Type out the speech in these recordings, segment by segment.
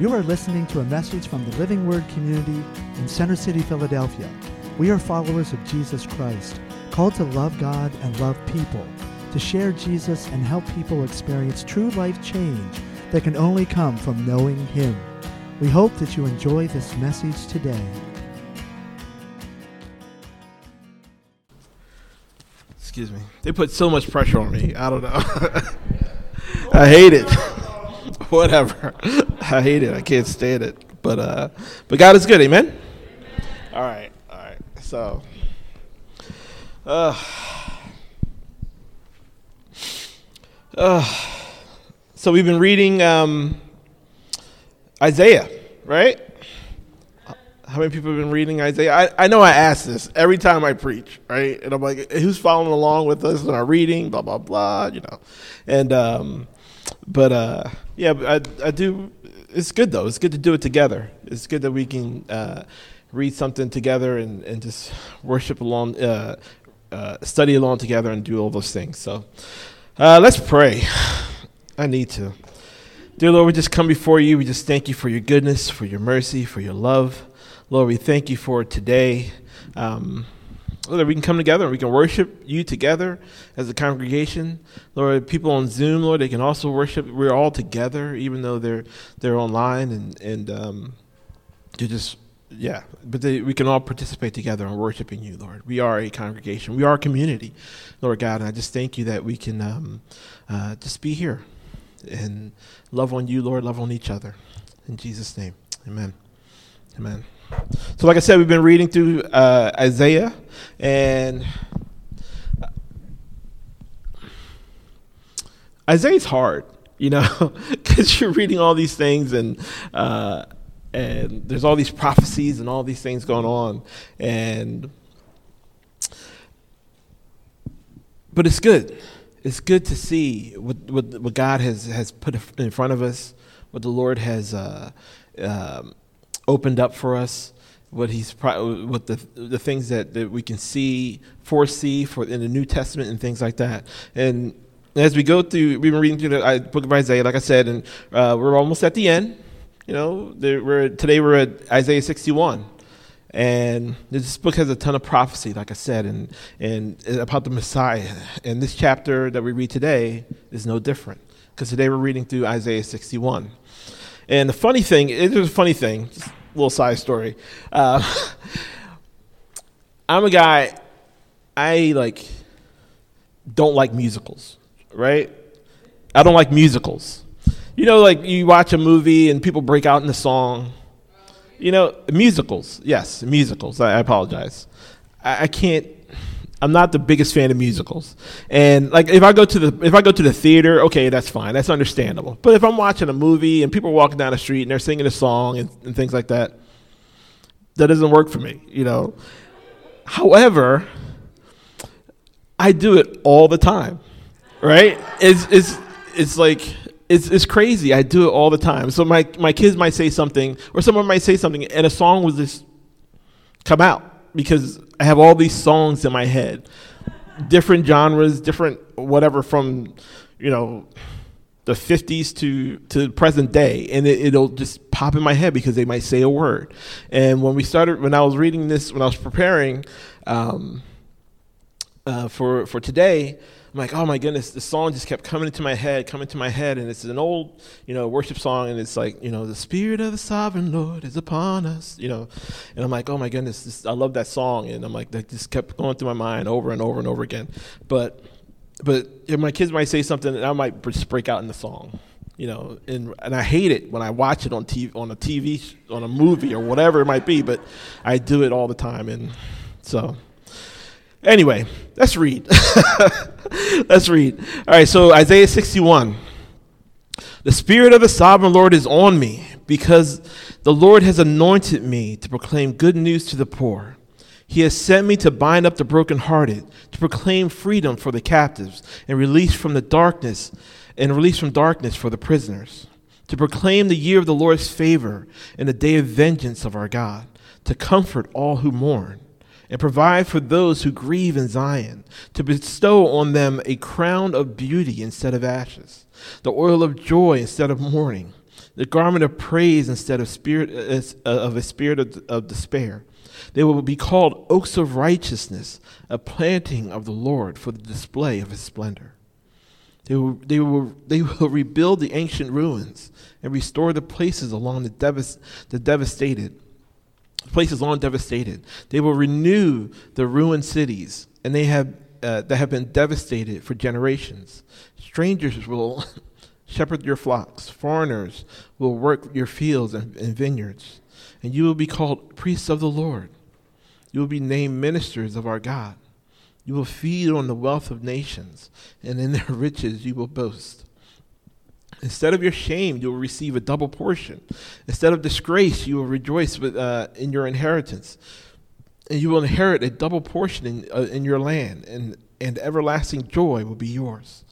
You are listening to a message from the Living Word community in Center City, Philadelphia. We are followers of Jesus Christ, called to love God and love people, to share Jesus and help people experience true life change that can only come from knowing Him. We hope that you enjoy this message today. Excuse me. They put so much pressure on me. I don't know. I hate it. Whatever. I hate it. I can't stand it. But uh but God is good, amen. All right. All right. So uh uh so we've been reading um Isaiah, right? How many people have been reading Isaiah? I, I know I ask this every time I preach, right? And I'm like, who's following along with us in our reading? Blah blah blah, you know. And um, but uh, yeah, I I do. It's good though. It's good to do it together. It's good that we can uh, read something together and, and just worship along, uh, uh, study along together, and do all those things. So uh, let's pray. I need to. Dear Lord, we just come before you. We just thank you for your goodness, for your mercy, for your love. Lord, we thank you for today. Um, Lord, we can come together and we can worship you together as a congregation. Lord, people on Zoom, Lord, they can also worship. We're all together, even though they're they're online and and um, to just yeah. But they, we can all participate together in worshiping you, Lord. We are a congregation. We are a community, Lord God. And I just thank you that we can um, uh, just be here and love on you, Lord. Love on each other. In Jesus' name, Amen. Amen. So, like I said, we've been reading through uh, Isaiah, and Isaiah's hard, you know, because you're reading all these things, and uh, and there's all these prophecies and all these things going on, and but it's good. It's good to see what what, what God has has put in front of us, what the Lord has. Uh, um, opened up for us, what he's what the the things that, that we can see, foresee for in the New Testament and things like that. And as we go through, we've been reading through the book of Isaiah, like I said, and uh, we're almost at the end. You know, we're today we're at Isaiah 61. And this book has a ton of prophecy, like I said, and, and about the Messiah. And this chapter that we read today is no different, because today we're reading through Isaiah 61. And the funny thing, it was a funny thing, little side story. Uh, I'm a guy, I like, don't like musicals, right? I don't like musicals. You know, like you watch a movie and people break out in a song. You know, musicals, yes, musicals. I, I apologize. I, I can't I'm not the biggest fan of musicals. And like if I go to the if I go to the theater, okay, that's fine. That's understandable. But if I'm watching a movie and people are walking down the street and they're singing a song and, and things like that, that doesn't work for me, you know. However, I do it all the time. Right? It's it's it's like it's, it's crazy. I do it all the time. So my, my kids might say something, or someone might say something, and a song will just come out because I have all these songs in my head, different genres, different whatever from, you know, the 50s to to present day, and it, will just pop in my head because they might say a word. And when we started, when I was reading this, when I was preparing um, uh, for for today, I'm like, oh my goodness, the song just kept coming into my head, coming to my head, and it's an old, you know, worship song, and it's like, you know, the Spirit of the Sovereign Lord is upon us, you know, and I'm like, oh my goodness, this, I love that song, and I'm like, that just kept going through my mind over and over and over again, but, but if my kids might say something, and I might just break out in the song, you know, and and I hate it when I watch it on TV, on a TV, on a movie or whatever it might be, but I do it all the time, and so. Anyway, let's read. let's read. All right, so Isaiah 61. The Spirit of the sovereign Lord is on me because the Lord has anointed me to proclaim good news to the poor. He has sent me to bind up the brokenhearted, to proclaim freedom for the captives, and release from the darkness, and release from darkness for the prisoners, to proclaim the year of the Lord's favor and the day of vengeance of our God, to comfort all who mourn and provide for those who grieve in Zion, to bestow on them a crown of beauty instead of ashes, the oil of joy instead of mourning, the garment of praise instead of spirit uh, of a spirit of, of despair. They will be called oaks of righteousness, a planting of the Lord for the display of his splendor. They will, they, will, they will rebuild the ancient ruins and restore the places along the, devas, the devastated, places long devastated. They will renew the ruined cities, and they have, uh, that have been devastated for generations. Strangers will shepherd your flocks, foreigners will work your fields and, and vineyards, and you will be called priests of the Lord. You will be named ministers of our God. You will feed on the wealth of nations, and in their riches you will boast. Instead of your shame, you will receive a double portion. Instead of disgrace, you will rejoice with, uh, in your inheritance. And you will inherit a double portion in, uh, in your land, and, and everlasting joy will be yours.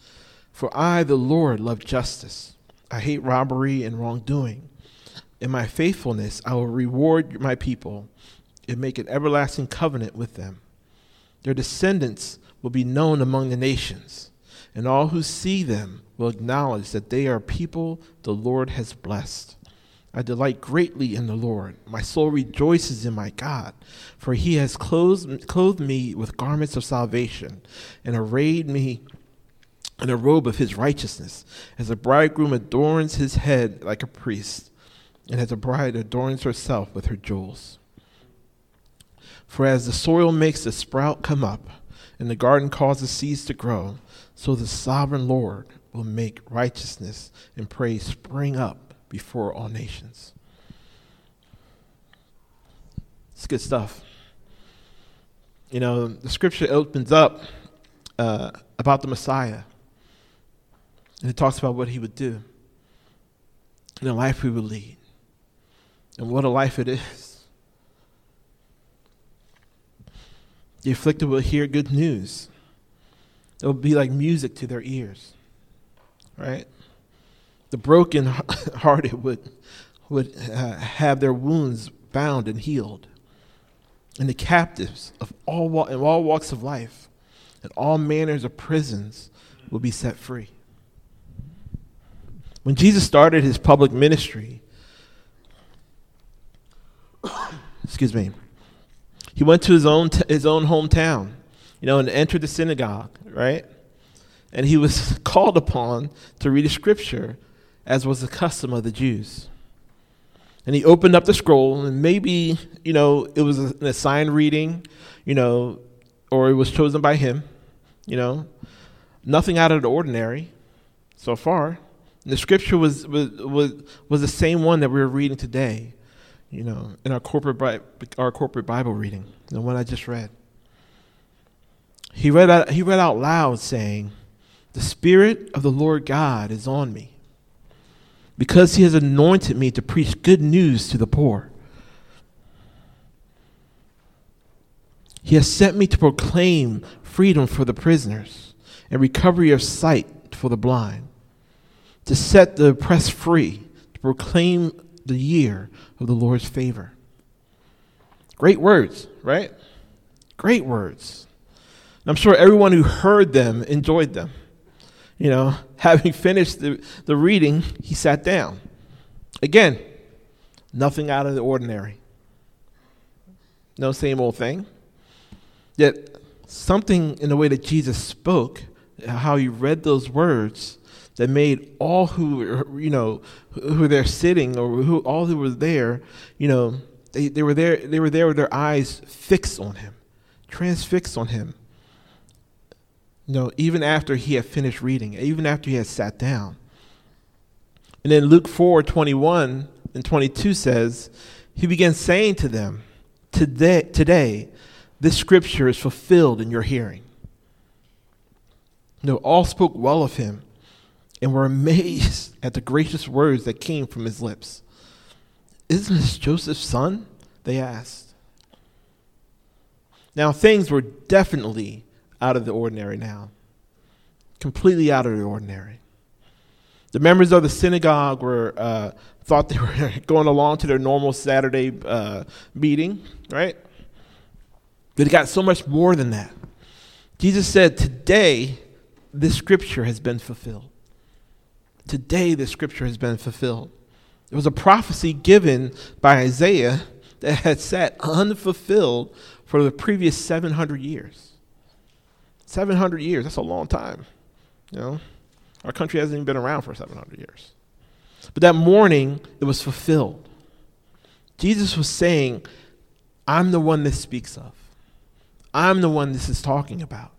For I, the Lord, love justice. I hate robbery and wrongdoing. In my faithfulness, I will reward my people and make an everlasting covenant with them. Their descendants will be known among the nations, and all who see them will mm-hmm. acknowledge that they are people the Lord has blessed. I delight greatly in the Lord. My soul rejoices in my God, for he has clothed, clothed me with garments of salvation and arrayed me in a robe of his righteousness, as a bridegroom adorns his head like a priest, and as a bride adorns herself with her jewels. For as the soil makes the sprout come up, and the garden causes seeds to grow, so the sovereign Lord will make righteousness and praise spring up before all nations. It's good stuff. You know, the scripture opens up uh, about the Messiah, and it talks about what he would do and the life we would lead, and what a life it is. The afflicted will hear good news. It will be like music to their ears right? The broken hearted would, would uh, have their wounds bound and healed. And the captives of all, in all walks of life and all manners of prisons will be set free. When Jesus started his public ministry, excuse me, he went to his own, t- his own hometown, you know, and entered the synagogue, right? and he was called upon to read a scripture, as was the custom of the Jews. And he opened up the scroll, and maybe, you know, it was an assigned reading, you know, or it was chosen by him, you know. Nothing out of the ordinary so far. And the scripture was, was, was, was the same one that we were reading today, you know, in our corporate, our corporate Bible reading, the one I just read. He read out, he read out loud saying, the Spirit of the Lord God is on me because he has anointed me to preach good news to the poor. He has sent me to proclaim freedom for the prisoners and recovery of sight for the blind, to set the oppressed free, to proclaim the year of the Lord's favor. Great words, right? Great words. I'm sure everyone who heard them enjoyed them. You know, having finished the, the reading, he sat down. Again, nothing out of the ordinary. No same old thing. Yet, something in the way that Jesus spoke, how he read those words, that made all who you know who were there sitting or who all who were there, you know, they, they were there they were there with their eyes fixed on him, transfixed on him. No, even after he had finished reading, even after he had sat down. And then Luke 4 21 and 22 says, He began saying to them, Today, today this scripture is fulfilled in your hearing. No, all spoke well of him and were amazed at the gracious words that came from his lips. Isn't this Joseph's son? They asked. Now, things were definitely out of the ordinary now. Completely out of the ordinary. The members of the synagogue were uh, thought they were going along to their normal Saturday uh, meeting, right? But it got so much more than that. Jesus said, Today, this scripture has been fulfilled. Today, this scripture has been fulfilled. It was a prophecy given by Isaiah that had sat unfulfilled for the previous 700 years. 700 years, that's a long time. You know, our country hasn't even been around for 700 years. But that morning, it was fulfilled. Jesus was saying, I'm the one this speaks of. I'm the one this is talking about.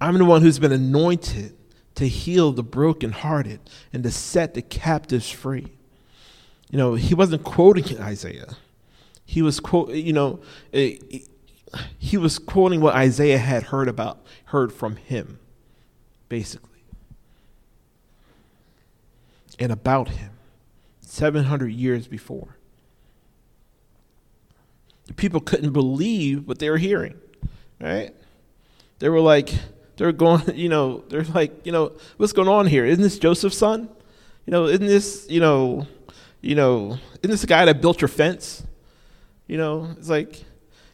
I'm the one who's been anointed to heal the brokenhearted and to set the captives free. You know, he wasn't quoting Isaiah. He was quote, you know, eh, he was quoting what Isaiah had heard about, heard from him, basically, and about him, 700 years before. The people couldn't believe what they were hearing, right? They were like, they're going, you know, they're like, you know, what's going on here? Isn't this Joseph's son? You know, isn't this, you know, you know, isn't this the guy that built your fence? You know, it's like,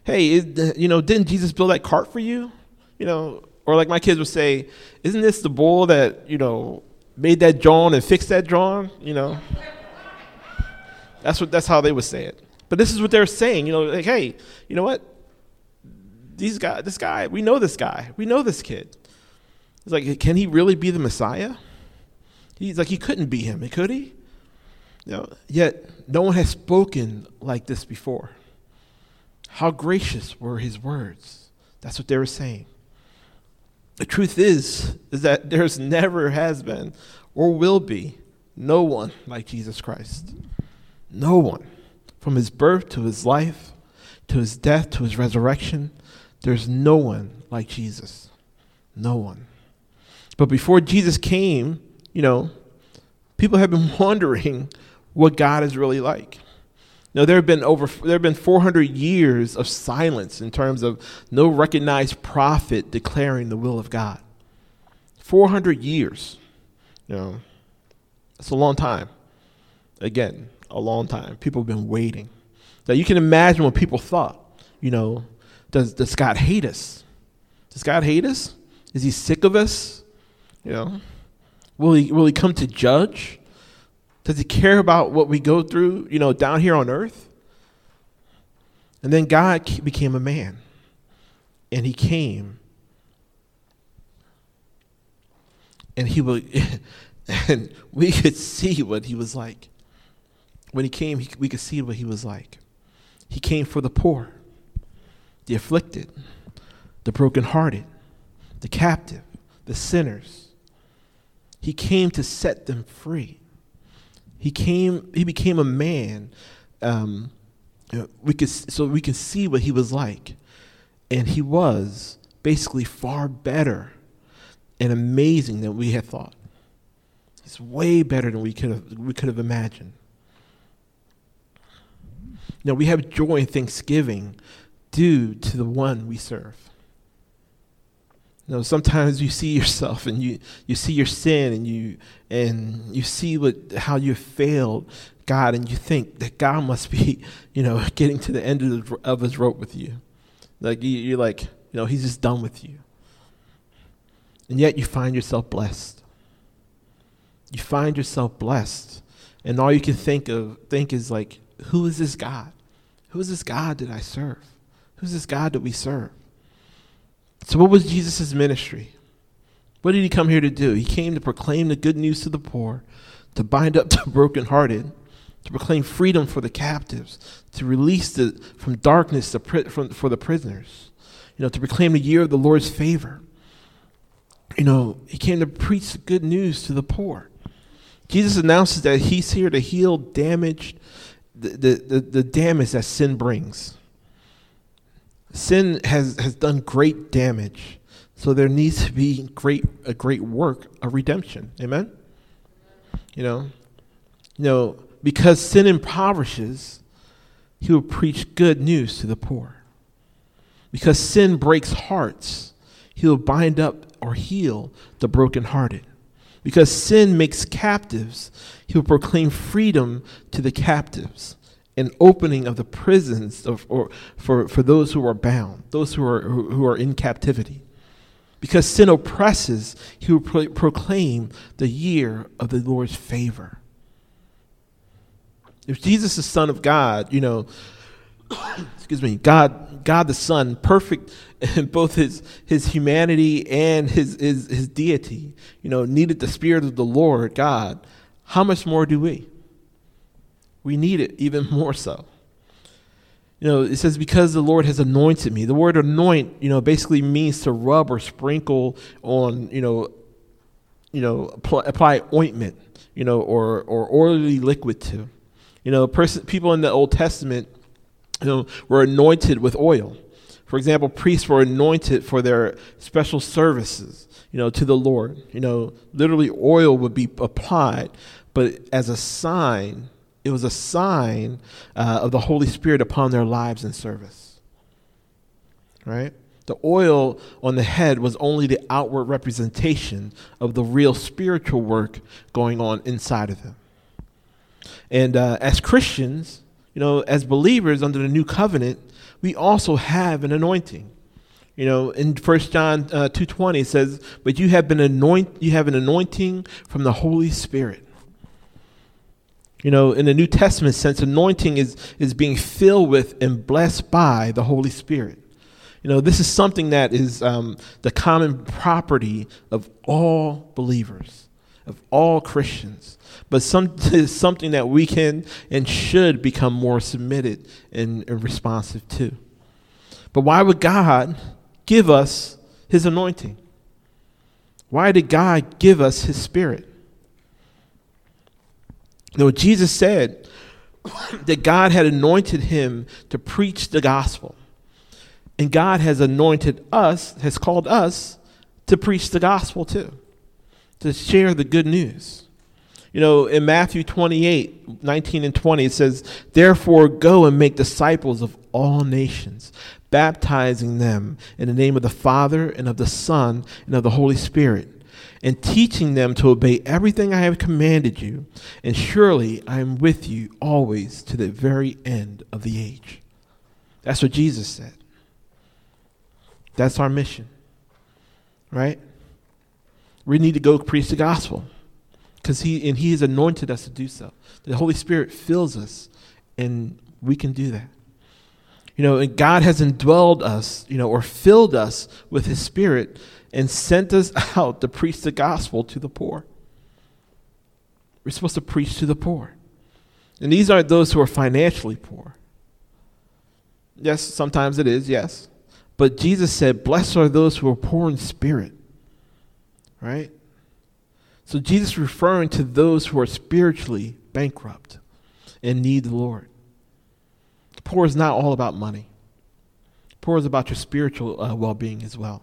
hey, you know, didn't Jesus build that cart for you? You know, or like my kids would say, isn't this the bull that, you know, made that John and fixed that John? You know, that's what, that's how they would say it. But this is what they're saying, you know, like, hey, you know what? These guy, this guy, we know this guy. We know this kid. It's like, can he really be the Messiah? He's like, he couldn't be him, could he? You know, yet no one has spoken like this before. How gracious were his words. That's what they were saying. The truth is, is that there's never has been or will be no one like Jesus Christ. No one. From his birth to his life, to his death, to his resurrection, there's no one like Jesus. No one. But before Jesus came, you know, people have been wondering what God is really like. Now there have been over there have been 400 years of silence in terms of no recognized prophet declaring the will of God. 400 years. You know, it's a long time. Again, a long time. People have been waiting. Now you can imagine what people thought. You know, does does God hate us? Does God hate us? Is he sick of us? You know, will he will he come to judge? Does he care about what we go through, you know, down here on earth? And then God became a man. And he came. And he would and we could see what he was like when he came, he, we could see what he was like. He came for the poor, the afflicted, the brokenhearted, the captive, the sinners. He came to set them free. He came. He became a man. Um, we could so we can see what he was like, and he was basically far better and amazing than we had thought. He's way better than we could have we could have imagined. Now we have joy and thanksgiving due to the one we serve. You know, sometimes you see yourself and you, you see your sin and you and you see what how you failed God and you think that God must be, you know, getting to the end of, the, of his rope with you. Like you, you're like, you know, he's just done with you. And yet you find yourself blessed. You find yourself blessed. And all you can think of think is like, who is this God? Who is this God that I serve? Who's this God that we serve? So, what was Jesus' ministry? What did he come here to do? He came to proclaim the good news to the poor, to bind up the brokenhearted, to proclaim freedom for the captives, to release the, from darkness the, from, for the prisoners, you know, to proclaim the year of the Lord's favor. You know, he came to preach the good news to the poor. Jesus announces that he's here to heal damaged the, the, the damage that sin brings. Sin has, has done great damage. So there needs to be great a great work of redemption. Amen? You know, you know, because sin impoverishes, he will preach good news to the poor. Because sin breaks hearts, he will bind up or heal the brokenhearted. Because sin makes captives, he will proclaim freedom to the captives, an opening of the prisons of, or for, for those who are bound, those who are, who, who are in captivity. Because sin oppresses, he will pro- proclaim the year of the Lord's favor. If Jesus is the Son of God, you know, excuse me, God, God the Son, perfect in both his his humanity and his, his his deity, you know, needed the Spirit of the Lord God. How much more do we? We need it even more so. You know, it says, because the Lord has anointed me. The word anoint, you know, basically means to rub or sprinkle on, you know, you know, apply, apply ointment, you know, or, or oily liquid to. You know, person, people in the Old Testament, you know, were anointed with oil. For example, priests were anointed for their special services, you know, to the Lord. You know, literally oil would be applied, but as a sign it was a sign uh, of the Holy Spirit upon their lives and service. Right? The oil on the head was only the outward representation of the real spiritual work going on inside of them. And uh, as Christians, you know, as believers under the new covenant, we also have an anointing. You know, in 1 John uh, 2.20 it says, but you have been anoint you have an anointing from the Holy Spirit. You know, in the New Testament sense, anointing is, is being filled with and blessed by the Holy Spirit. You know, this is something that is um, the common property of all believers, of all Christians, but some, is something that we can and should become more submitted and, and responsive to. But why would God give us his anointing? Why did God give us his spirit? You know, Jesus said that God had anointed him to preach the gospel. And God has anointed us, has called us to preach the gospel too, to share the good news. You know, in Matthew 28 19 and 20, it says, Therefore, go and make disciples of all nations, baptizing them in the name of the Father and of the Son and of the Holy Spirit and teaching them to obey everything I have commanded you. And surely I am with you always to the very end of the age. That's what Jesus said. That's our mission, right? We need to go preach the gospel because he and he has anointed us to do so. The Holy Spirit fills us, and we can do that. You know, and God has indwelled us, you know, or filled us with His Spirit and sent us out to preach the gospel to the poor. We're supposed to preach to the poor. And these aren't those who are financially poor. Yes, sometimes it is, yes. But Jesus said, Blessed are those who are poor in spirit. Right? So Jesus referring to those who are spiritually bankrupt and need the Lord. The poor is not all about money. Poor is about your spiritual uh, well being as well.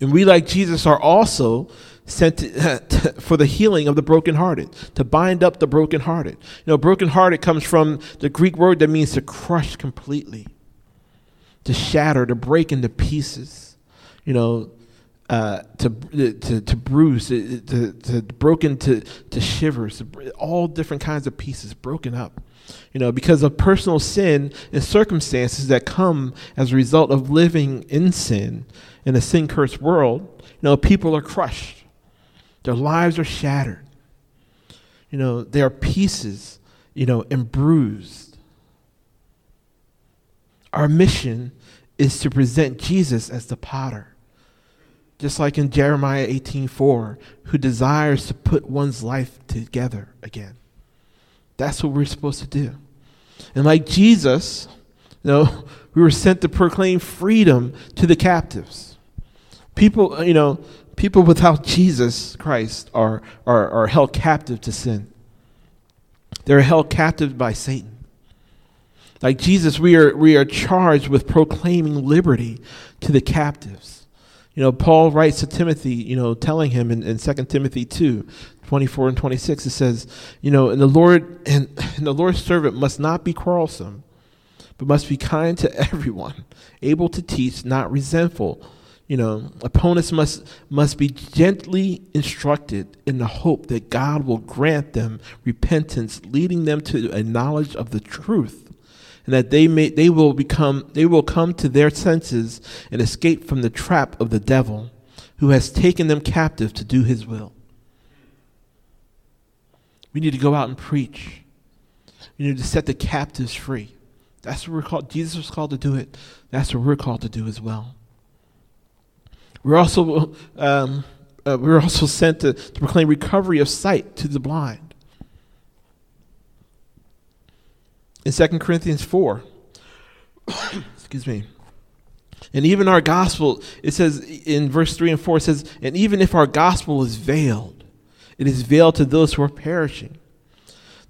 And we, like Jesus, are also sent to, for the healing of the brokenhearted, to bind up the brokenhearted. You know, brokenhearted comes from the Greek word that means to crush completely, to shatter, to break into pieces. You know, uh, to, to, to bruise, to, to, to broken to, to shivers, all different kinds of pieces broken up. You know, because of personal sin and circumstances that come as a result of living in sin in a sin cursed world, you know, people are crushed. Their lives are shattered. You know, they are pieces, you know, and bruised. Our mission is to present Jesus as the potter. Just like in Jeremiah 18:4, who desires to put one's life together again. That's what we're supposed to do. And like Jesus, you know, we were sent to proclaim freedom to the captives. People, uh, you know, people without Jesus Christ are, are, are held captive to sin. They're held captive by Satan. Like Jesus, we are, we are charged with proclaiming liberty to the captives. You know, Paul writes to Timothy, you know, telling him in, in 2 Timothy 2, 24 and 26, it says, you know, and the Lord and, and the Lord's servant must not be quarrelsome, but must be kind to everyone, able to teach, not resentful. You know, opponents must must be gently instructed in the hope that God will grant them repentance, leading them to a knowledge of the truth, and that they may they will become they will come to their senses and escape from the trap of the devil, who has taken them captive to do his will. We need to go out and preach We need to set the captives free. That's what we're called. Jesus was called to do it. That's what we're called to do as well. We're also um, uh, we're also sent to, to proclaim recovery of sight to the blind. In 2 Corinthians 4, excuse me, and even our gospel, it says in verse 3 and 4, it says, And even if our gospel is veiled, it is veiled to those who are perishing.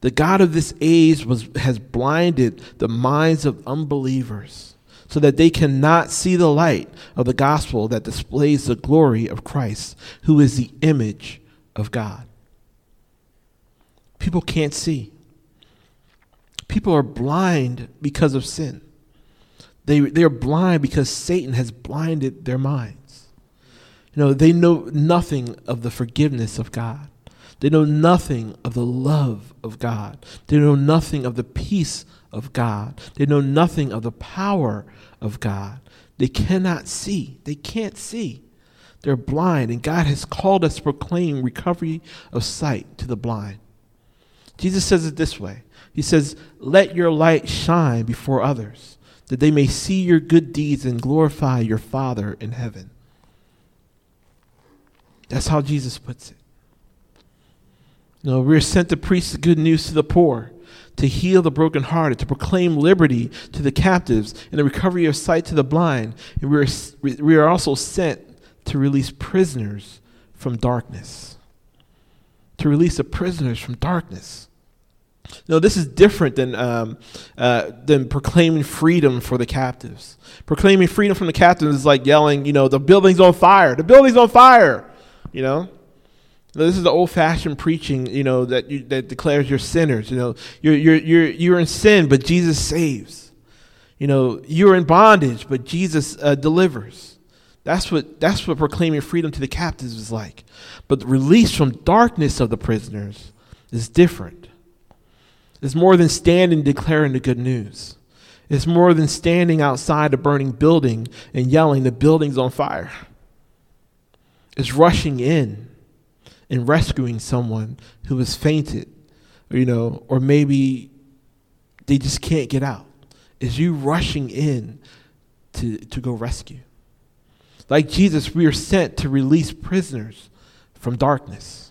The God of this age was, has blinded the minds of unbelievers so that they cannot see the light of the gospel that displays the glory of Christ, who is the image of God. People can't see. People are blind because of sin. They, they're blind because Satan has blinded their minds. You know, they know nothing of the forgiveness of God. They know nothing of the love of God. They know nothing of the peace of God. They know nothing of the power of God. They cannot see. They can't see. They're blind, and God has called us to proclaim recovery of sight to the blind. Jesus says it this way He says, Let your light shine before others that they may see your good deeds and glorify your Father in heaven. That's how Jesus puts it. No, we're sent to preach the good news to the poor, to heal the brokenhearted, to proclaim liberty to the captives, and the recovery of sight to the blind. And we are, we are also sent to release prisoners from darkness. To release the prisoners from darkness. No, this is different than um, uh, than proclaiming freedom for the captives. Proclaiming freedom from the captives is like yelling, you know, the building's on fire. The building's on fire. You know, this is the old-fashioned preaching, you know, that you, that declares you're sinners. You know, you're you're you're you're in sin, but Jesus saves. You know, you're in bondage, but Jesus uh, delivers. That's what that's what proclaiming freedom to the captives is like. But the release from darkness of the prisoners is different. It's more than standing declaring the good news. It's more than standing outside a burning building and yelling, the building's on fire. It's rushing in and rescuing someone who has fainted, you know, or maybe they just can't get out. It's you rushing in to, to go rescue. Like Jesus, we are sent to release prisoners from darkness.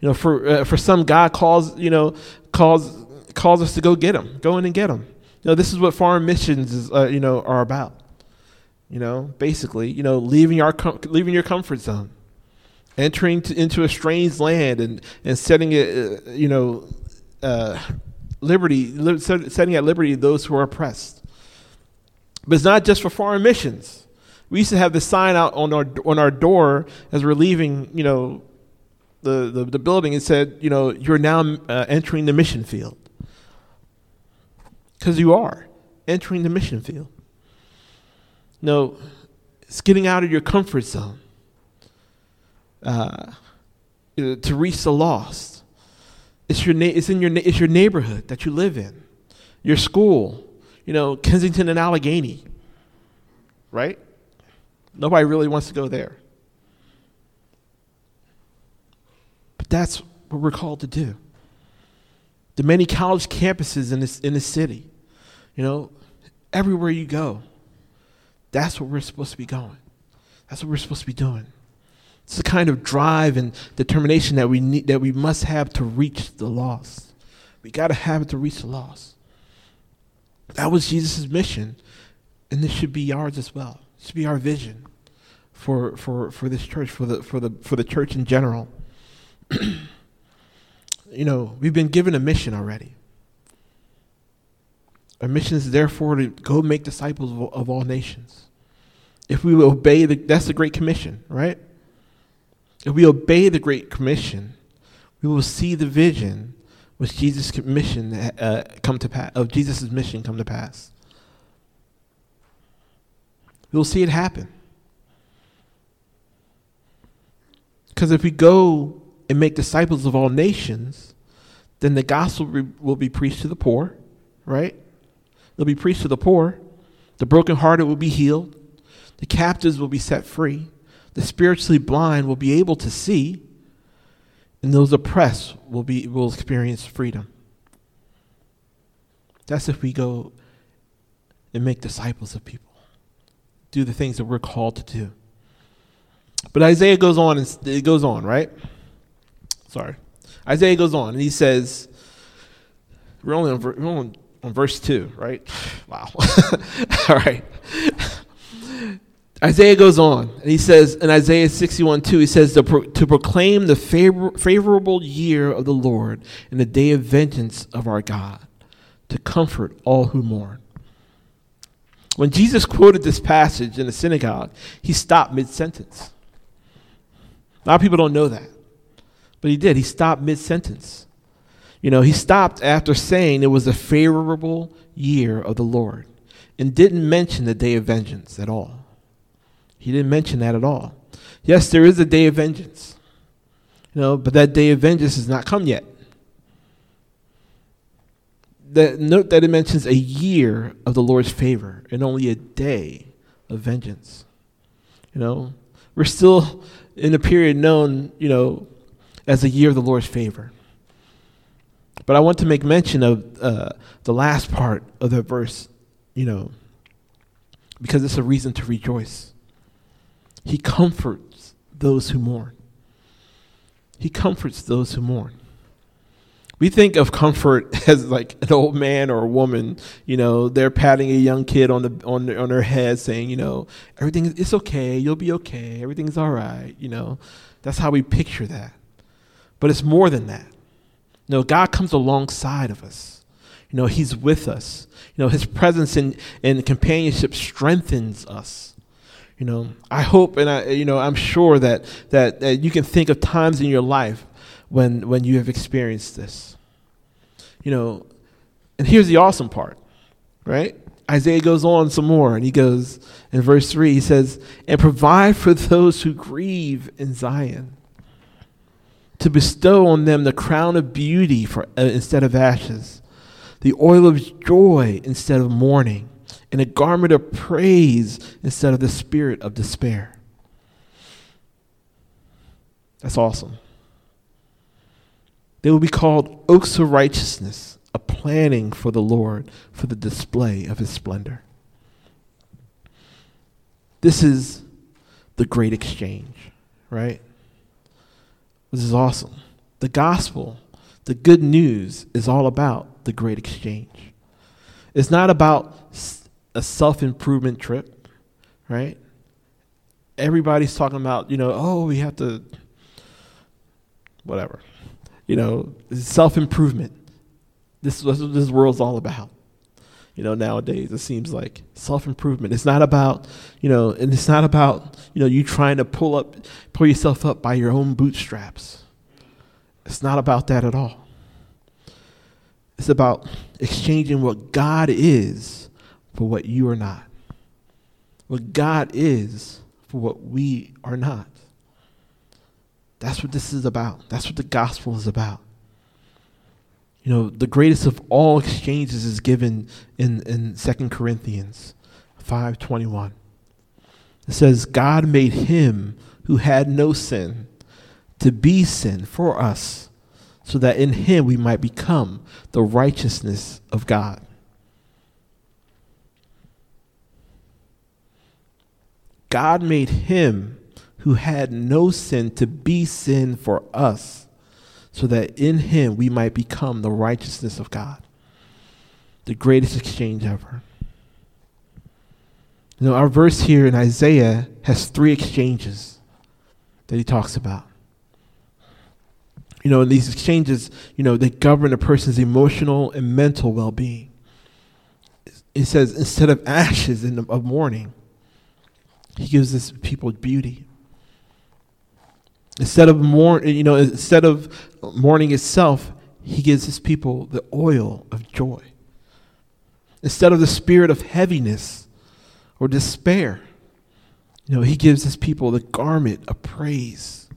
You know, for uh, for some, God calls you know calls calls us to go get them, go in and get them. You know, this is what foreign missions is, uh, you know, are about. You know, basically, you know, leaving our com- leaving your comfort zone, entering to, into a strange land, and and setting it, uh, you know, uh, liberty, li- setting at liberty those who are oppressed. But it's not just for foreign missions. We used to have the sign out on our on our door as we're leaving, you know, the the, the building. It said, you know, you're now uh, entering the mission field. Because you are entering the mission field. No, it's getting out of your comfort zone uh, to reach the lost. It's, your na- it's, in your na- it's your neighborhood that you live in, your school, you know, Kensington and Allegheny, right? Nobody really wants to go there. But that's what we're called to do the many college campuses in this in the city. You know, everywhere you go, that's what we're supposed to be going. That's what we're supposed to be doing. It's the kind of drive and determination that we need that we must have to reach the lost. We got to have it to reach the lost. That was Jesus' mission, and this should be ours as well. It should be our vision for for for this church, for the for the for the church in general. you know, we've been given a mission already. Our mission is therefore to go make disciples of, of all nations. If we obey the, that's the Great Commission, right? If we obey the Great Commission, we will see the vision which Jesus' mission uh, come to pass, of Jesus' mission come to pass. We will see it happen. Because if we go and make disciples of all nations, then the gospel will be preached to the poor, right? It'll be preached to the poor. The brokenhearted will be healed. The captives will be set free. The spiritually blind will be able to see. And those oppressed will, be, will experience freedom. That's if we go and make disciples of people, do the things that we're called to do. But Isaiah goes on and it goes on, right? Sorry. Isaiah goes on and he says, we're only on, we're only on verse 2, right? Wow. All right. Isaiah goes on and he says in Isaiah 61 2, he says, to, pro- to proclaim the favor- favorable year of the Lord and the day of vengeance of our God, to comfort all who mourn. When Jesus quoted this passage in the synagogue, he stopped mid sentence. A lot of people don't know that, but he did. He stopped mid sentence. You know, he stopped after saying it was a favorable year of the Lord and didn't mention the day of vengeance at all. He didn't mention that at all. Yes, there is a day of vengeance. You know, but that day of vengeance has not come yet. Note that it mentions a year of the Lord's favor and only a day of vengeance. You know, we're still in a period known, you know, as a year of the Lord's favor. But I want to make mention of uh, the last part of the verse, you know, because it's a reason to rejoice. He comforts those who mourn. He comforts those who mourn. We think of comfort as like an old man or a woman, you know, they're patting a young kid on the on on their head saying, you know, everything is it's okay, you'll be okay, everything's all right, you know. That's how we picture that. But it's more than that. You know, God comes alongside of us. You know, He's with us. You know, His presence and, and companionship strengthens us. You know, I hope and I, you know, I'm sure that, that, that you can think of times in your life when, when you have experienced this. You know, and here's the awesome part, right? Isaiah goes on some more and he goes in verse 3, he says, And provide for those who grieve in Zion to bestow on them the crown of beauty for, uh, instead of ashes, the oil of joy instead of mourning, and a garment of praise instead of the spirit of despair. That's awesome. They will be called oaks of righteousness, a planning for the Lord for the display of his splendor. This is the great exchange, right? This is awesome. The gospel, the good news, is all about the great exchange. It's not about a self improvement trip, right? Everybody's talking about, you know, oh, we have to, whatever. You know, self improvement. This is what this world's all about. You know, nowadays it seems like self improvement. It's not about, you know, and it's not about, you know, you trying to pull up, pull yourself up by your own bootstraps. It's not about that at all. It's about exchanging what God is for what you are not. What God is for what we are not. That's what this is about. That's what the gospel is about. You know, the greatest of all exchanges is given in, in 2 Corinthians 5.21. It says, God made him who had no sin to be sin for us, so that in him we might become the righteousness of God. God made him who had no sin to be sin for us, so that in him we might become the righteousness of God. The greatest exchange ever. You know, our verse here in Isaiah has three exchanges that he talks about. You know, in these exchanges, you know, they govern a person's emotional and mental well being. It says, instead of ashes the, of mourning, he gives this people beauty. Instead of mourn, you know, instead of mourning itself, he gives his people the oil of joy. Instead of the spirit of heaviness or despair, you know, he gives his people the garment of praise.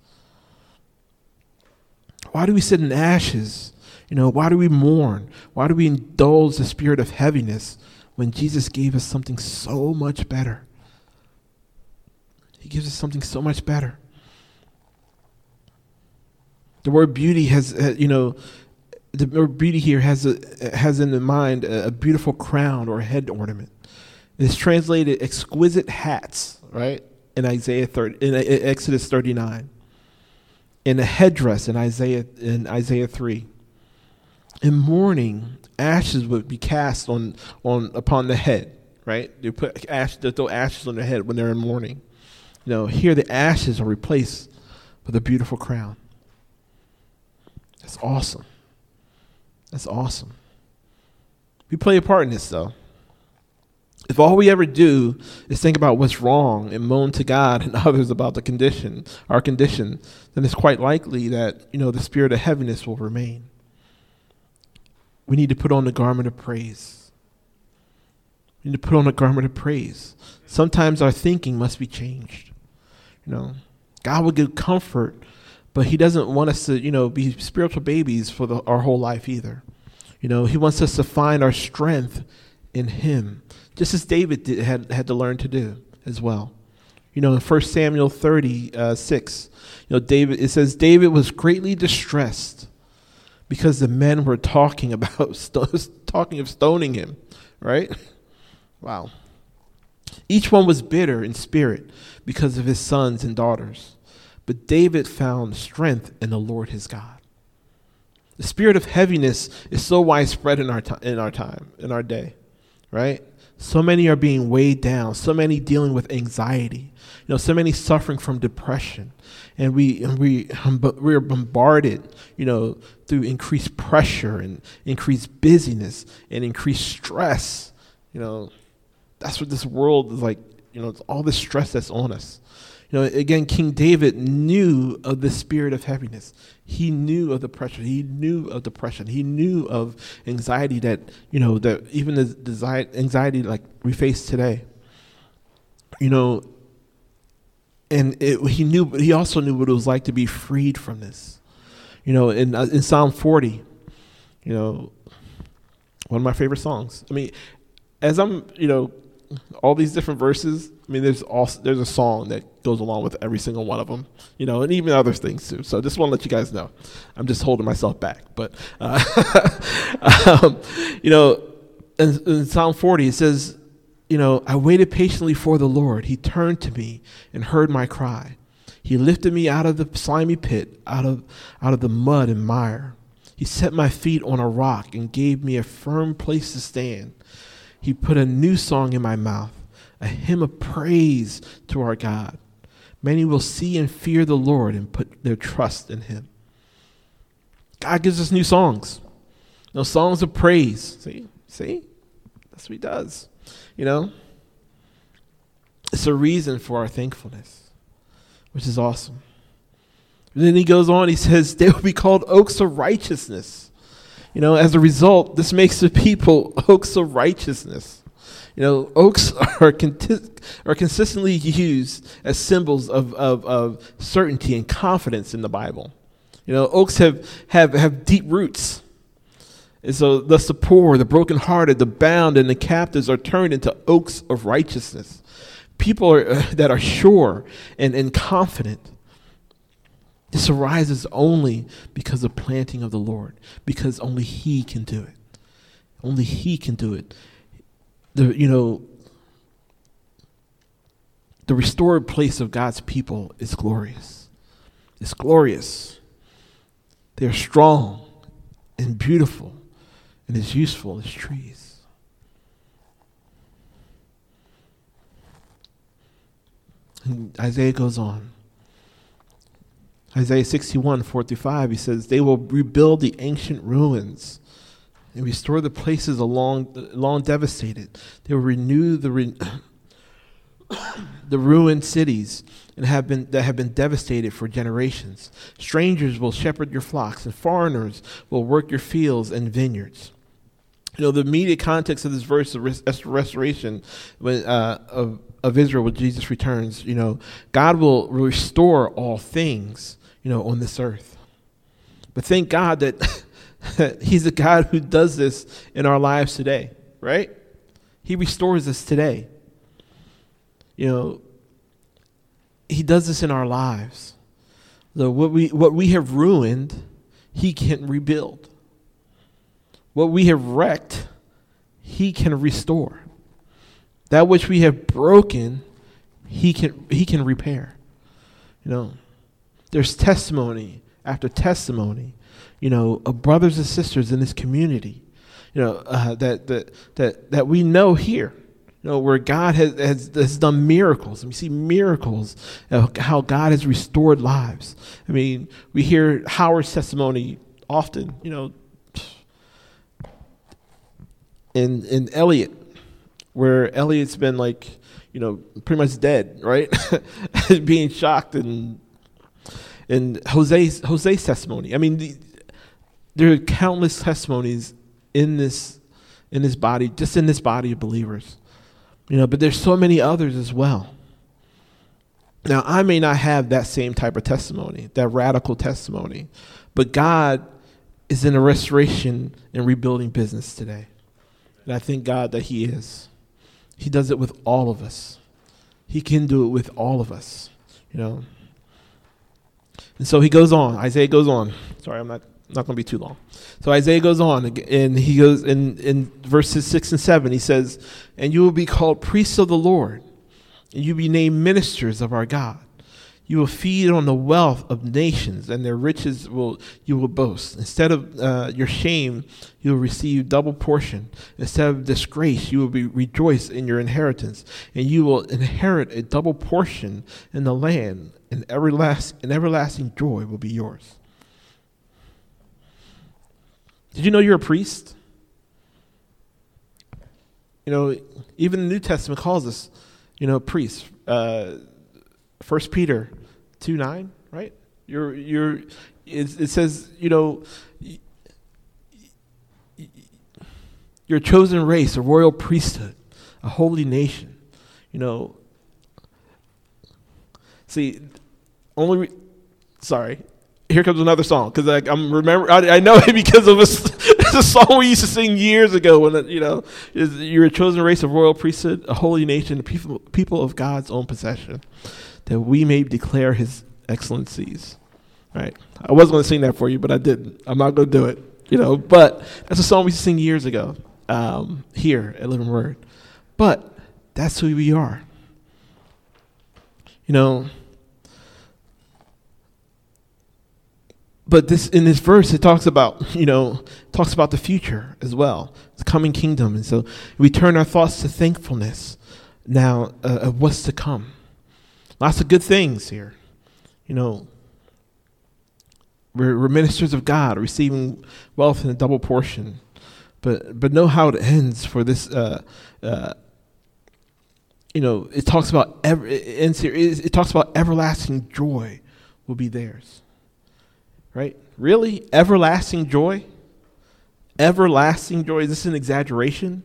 Why do we sit in ashes? You know, why do we mourn? Why do we indulge the spirit of heaviness when Jesus gave us something so much better? He gives us something so much better. The word beauty has, uh, you know, the word beauty here has a, has in the mind a, a beautiful crown or head ornament. It's translated exquisite hats, right? In Isaiah 30, in Exodus 39. In a headdress in Isaiah in Isaiah 3. In mourning, ashes would be cast on on upon the head, right? They put ash they throw ashes on their head when they're in mourning. You know, here the ashes are replaced with a beautiful crown. That's awesome. That's awesome. We play a part in this, though. If all we ever do is think about what's wrong and moan to God and others about the condition, our condition, then it's quite likely that, you know, the spirit of heaviness will remain. We need to put on the garment of praise. We need to put on the garment of praise. Sometimes our thinking must be changed. You know, God will give comfort but he doesn't want us to, you know, be spiritual babies for the, our whole life either. You know, he wants us to find our strength in him, just as David did, had, had to learn to do as well. You know, in 1 Samuel 30, uh, 6, you know, David, it says, David was greatly distressed because the men were talking about, st- talking of stoning him, right? Wow. Each one was bitter in spirit because of his sons and daughters. But David found strength in the Lord his God. The spirit of heaviness is so widespread in our, in our time, in our day, right? So many are being weighed down, so many dealing with anxiety, you know, so many suffering from depression. And we, and we, we are bombarded, you know, through increased pressure and increased busyness and increased stress. You know, that's what this world is like, you know, it's all this stress that's on us. You know, again, King David knew of the spirit of heaviness. He knew of the pressure. He knew of depression. He knew of anxiety that, you know, that even the desire, anxiety like we face today. You know, and it, he knew, he also knew what it was like to be freed from this. You know, in, uh, in Psalm 40, you know, one of my favorite songs. I mean, as I'm, you know, all these different verses. I mean, there's also there's a song that goes along with every single one of them, you know, and even other things too. So I just want to let you guys know. I'm just holding myself back, but uh, um, you know, in, in Psalm 40 it says, you know, I waited patiently for the Lord. He turned to me and heard my cry. He lifted me out of the slimy pit, out of out of the mud and mire. He set my feet on a rock and gave me a firm place to stand. He put a new song in my mouth, a hymn of praise to our God. Many will see and fear the Lord and put their trust in him. God gives us new songs. No songs of praise. See? See? That's what he does. You know? It's a reason for our thankfulness, which is awesome. And then he goes on, he says, they will be called oaks of righteousness. You know, as a result, this makes the people oaks of righteousness. You know, oaks are, conti- are consistently used as symbols of, of, of certainty and confidence in the Bible. You know, oaks have, have, have deep roots. And so, thus, the poor, the brokenhearted, the bound, and the captives are turned into oaks of righteousness. People are, uh, that are sure and, and confident. This arises only because of planting of the Lord, because only He can do it. Only He can do it. The you know the restored place of God's people is glorious. It's glorious. They're strong and beautiful and as useful as trees. And Isaiah goes on. Isaiah 61, 4 through 5, he says, They will rebuild the ancient ruins and restore the places long, long devastated. They will renew the, re- the ruined cities and have been, that have been devastated for generations. Strangers will shepherd your flocks, and foreigners will work your fields and vineyards. You know, the immediate context of this verse of restoration when, uh, of, of Israel when Jesus returns, you know, God will restore all things you know, on this earth. But thank God that He's a God who does this in our lives today, right? He restores us today. You know, He does this in our lives. So what we what we have ruined, He can rebuild. What we have wrecked, he can restore. That which we have broken, he can he can repair. You know, there's testimony after testimony, you know, of brothers and sisters in this community, you know, uh, that, that, that, that we know here, you know, where God has, has, has done miracles. And we see miracles of how God has restored lives. I mean, we hear Howard's testimony often, you know, in, in Elliot, where Elliot's been like, you know, pretty much dead, right? Being shocked and and Jose's Jose's testimony. I mean, the, there are countless testimonies in this in this body, just in this body of believers. You know, but there's so many others as well. Now, I may not have that same type of testimony, that radical testimony, but God is in a restoration and rebuilding business today. And I thank God that He is. He does it with all of us. He can do it with all of us, you know. And so he goes on. Isaiah goes on. Sorry, I'm not not going to be too long. So Isaiah goes on, and he goes in in verses six and seven. He says, "And you will be called priests of the Lord, and you will be named ministers of our God." You will feed on the wealth of nations, and their riches will you will boast. Instead of uh, your shame, you will receive double portion. Instead of disgrace, you will be rejoiced in your inheritance, and you will inherit a double portion in the land, and everlasting, and everlasting joy will be yours. Did you know you're a priest? You know, even the New Testament calls us, you know, priests. Uh, First Peter two nine, right? You're you're. It, it says you know. You're a chosen race, a royal priesthood, a holy nation. You know. See, only. Re- sorry, here comes another song because like, I'm remember I, I, know it because of a, a song we used to sing years ago when it, you know is you're a chosen race of royal priesthood, a holy nation, a people people of God's own possession that we may declare his excellencies. Right? I was going to sing that for you, but I didn't. I'm not going to do it. You know, but that's a song we used to sing years ago um, here at Living Word. But that's who we are. You know, but this in this verse it talks about you know talks about the future as well the coming kingdom and so we turn our thoughts to thankfulness now uh, of what's to come Lots of good things here. You know, we're, we're ministers of God, receiving wealth in a double portion. But but know how it ends for this. Uh, uh, you know, it talks about. It, ends here, it, it talks about everlasting joy will be theirs. Right? Really, everlasting joy. Everlasting joy. Is this an exaggeration?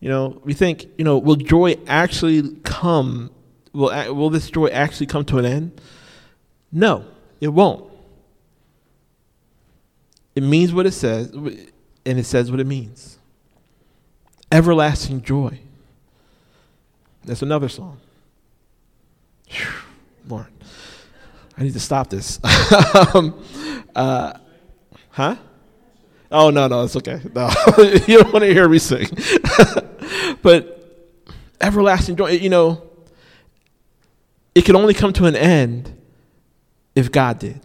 You know, we think, you know, will joy actually come will, will this joy actually come to an end? No, it won't. It means what it says, and it says what it means. Everlasting joy. That's another song. Whew, Lord, I need to stop this. um, uh, huh? Oh no, no, it's okay. No, you don't want to hear me sing. but everlasting joy. You know, it can only come to an end if God did.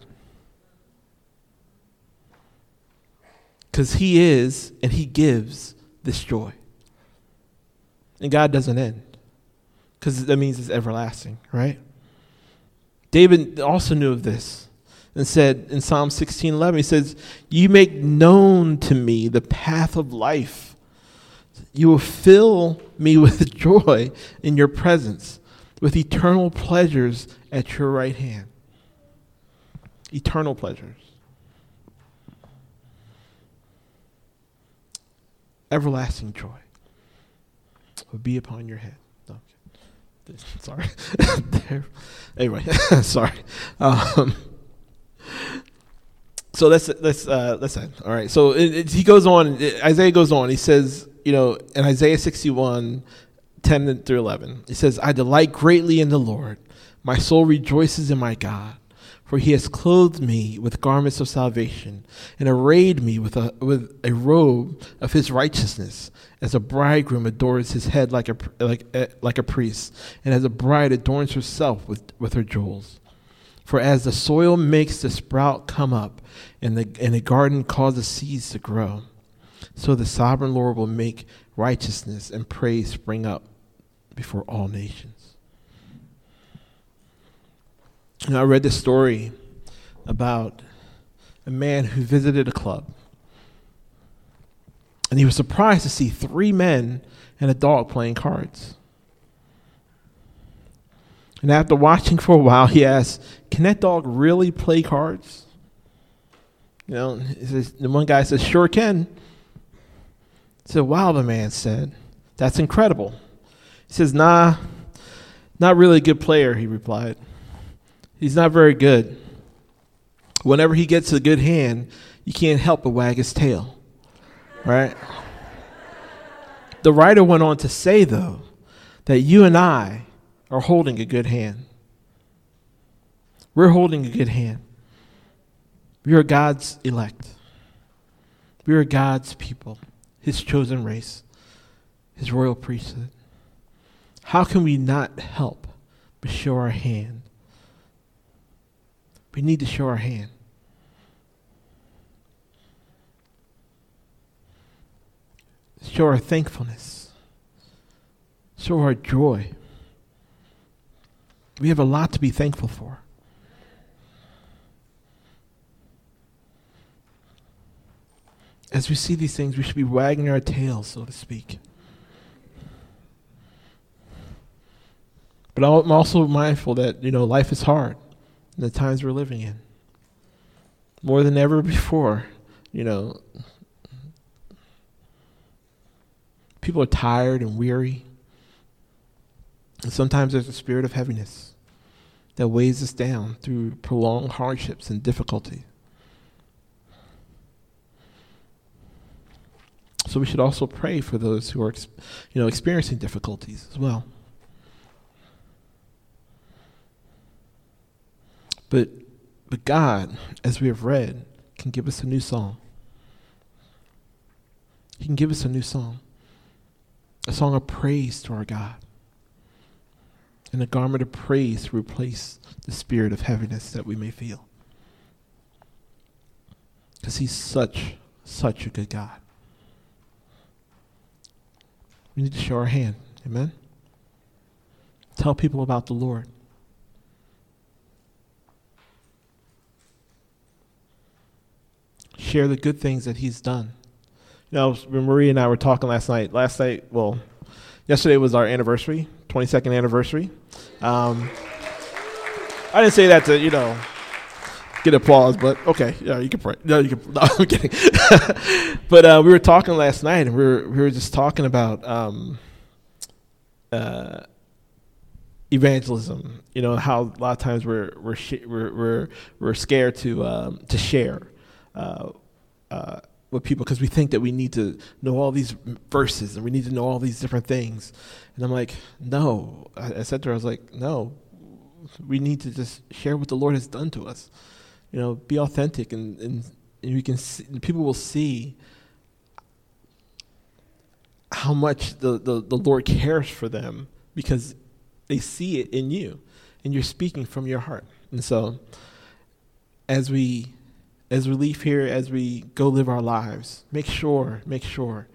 Because He is and He gives this joy. And God doesn't end. Because that means it's everlasting, right? David also knew of this and said in Psalm 16 11, he says, You make known to me the path of life. You will fill me with joy in your presence with eternal pleasures at your right hand. Eternal pleasures. Everlasting joy will be upon your head. Sorry. anyway, sorry. Um, so let's let's uh, let's end. All right. So it, it, he goes on. It, Isaiah goes on. He says, you know, in Isaiah sixty one, 10 through 11. he says, I delight greatly in the Lord. My soul rejoices in my God, For he has clothed me with garments of salvation, and arrayed me with a, with a robe of his righteousness, as a bridegroom adorns his head like a, like, uh, like a priest, and as a bride adorns herself with, with her jewels. For as the soil makes the sprout come up, and the, and the garden causes seeds to grow, so the sovereign Lord will make righteousness and praise spring up before all nations. And I read this story about a man who visited a club. And he was surprised to see three men and a dog playing cards. And after watching for a while, he asked, Can that dog really play cards? You know, says, the one guy says, Sure can. He said, Wow, the man said, That's incredible. He says, Nah, not really a good player, he replied. He's not very good. Whenever he gets a good hand, you can't help but wag his tail. Right? The writer went on to say, though, that you and I are holding a good hand. We're holding a good hand. We are God's elect. We are God's people, His chosen race, His royal priesthood. How can we not help but show our hand we need to show our hand. Show our thankfulness. Show our joy. We have a lot to be thankful for. As we see these things, we should be wagging our tails, so to speak. But I'm also mindful that, you know, life is hard in the times we're living in. More than ever before, you know, people are tired and weary. And sometimes there's a spirit of heaviness that weighs us down through prolonged hardships and difficulty. So we should also pray for those who are, you know, experiencing difficulties as well. But, but God, as we have read, can give us a new song. He can give us a new song, a song of praise to our God, and a garment of praise to replace the spirit of heaviness that we may feel. Because He's such, such a good God. We need to show our hand. Amen? Tell people about the Lord. share the good things that he's done. You know, Marie and I were talking last night. Last night, well, yesterday was our anniversary, 22nd anniversary. Um, I didn't say that to, you know, get applause, but okay, yeah, you can pray. No, you can. No, I'm kidding. but uh, we were talking last night, and we were we were just talking about um, uh, evangelism. You know how a lot of times we're we're sh- we're, we're we're scared to um, to share uh, uh, with people because we think that we need to know all these verses and we need to know all these different things. And I'm like, no. I, I said to her, I was like, no. We need to just share what the Lord has done to us. You know, be authentic, and and, and we can see, people will see how much the, the, the Lord cares for them because they see it in you and you're speaking from your heart. And so, as we as we leave here, as we go live our lives, make sure, make sure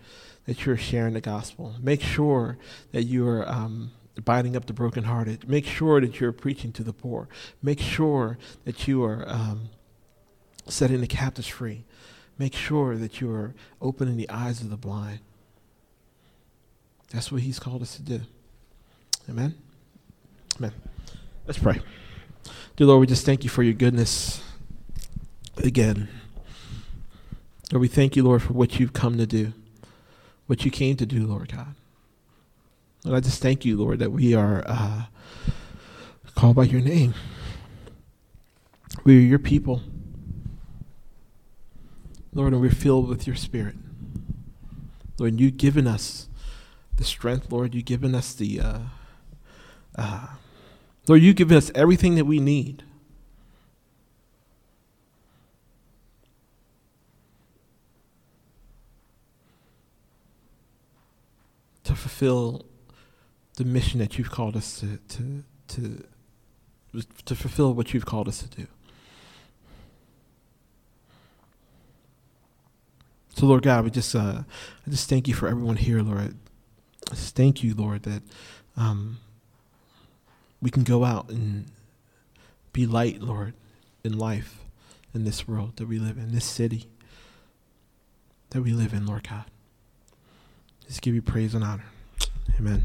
that you're sharing the gospel. Make sure that you are um, binding up the brokenhearted. Make sure that you're preaching to the poor. Make sure that you are um, setting the captives free. Make sure that you are opening the eyes of the blind. That's what he's called us to do. Amen? Amen. Let's pray. Dear Lord, we just thank you for your goodness again. Lord, we thank you, Lord, for what you've come to do, what you came to do, Lord God. And I just thank you, Lord, that we are uh, called by your name. We are your people. Lord, and we're filled with your spirit. Lord, you've given us the strength, Lord. You've given us the, uh, uh, Lord, you've given us everything that we need fulfill the mission that you've called us to, to, to, to fulfill what you've called us to do. So, Lord God, we just, uh, I just thank you for everyone here, Lord. I just thank you, Lord, that um, we can go out and be light, Lord, in life, in this world that we live in, this city that we live in, Lord God. Just give you praise and honor. Amen.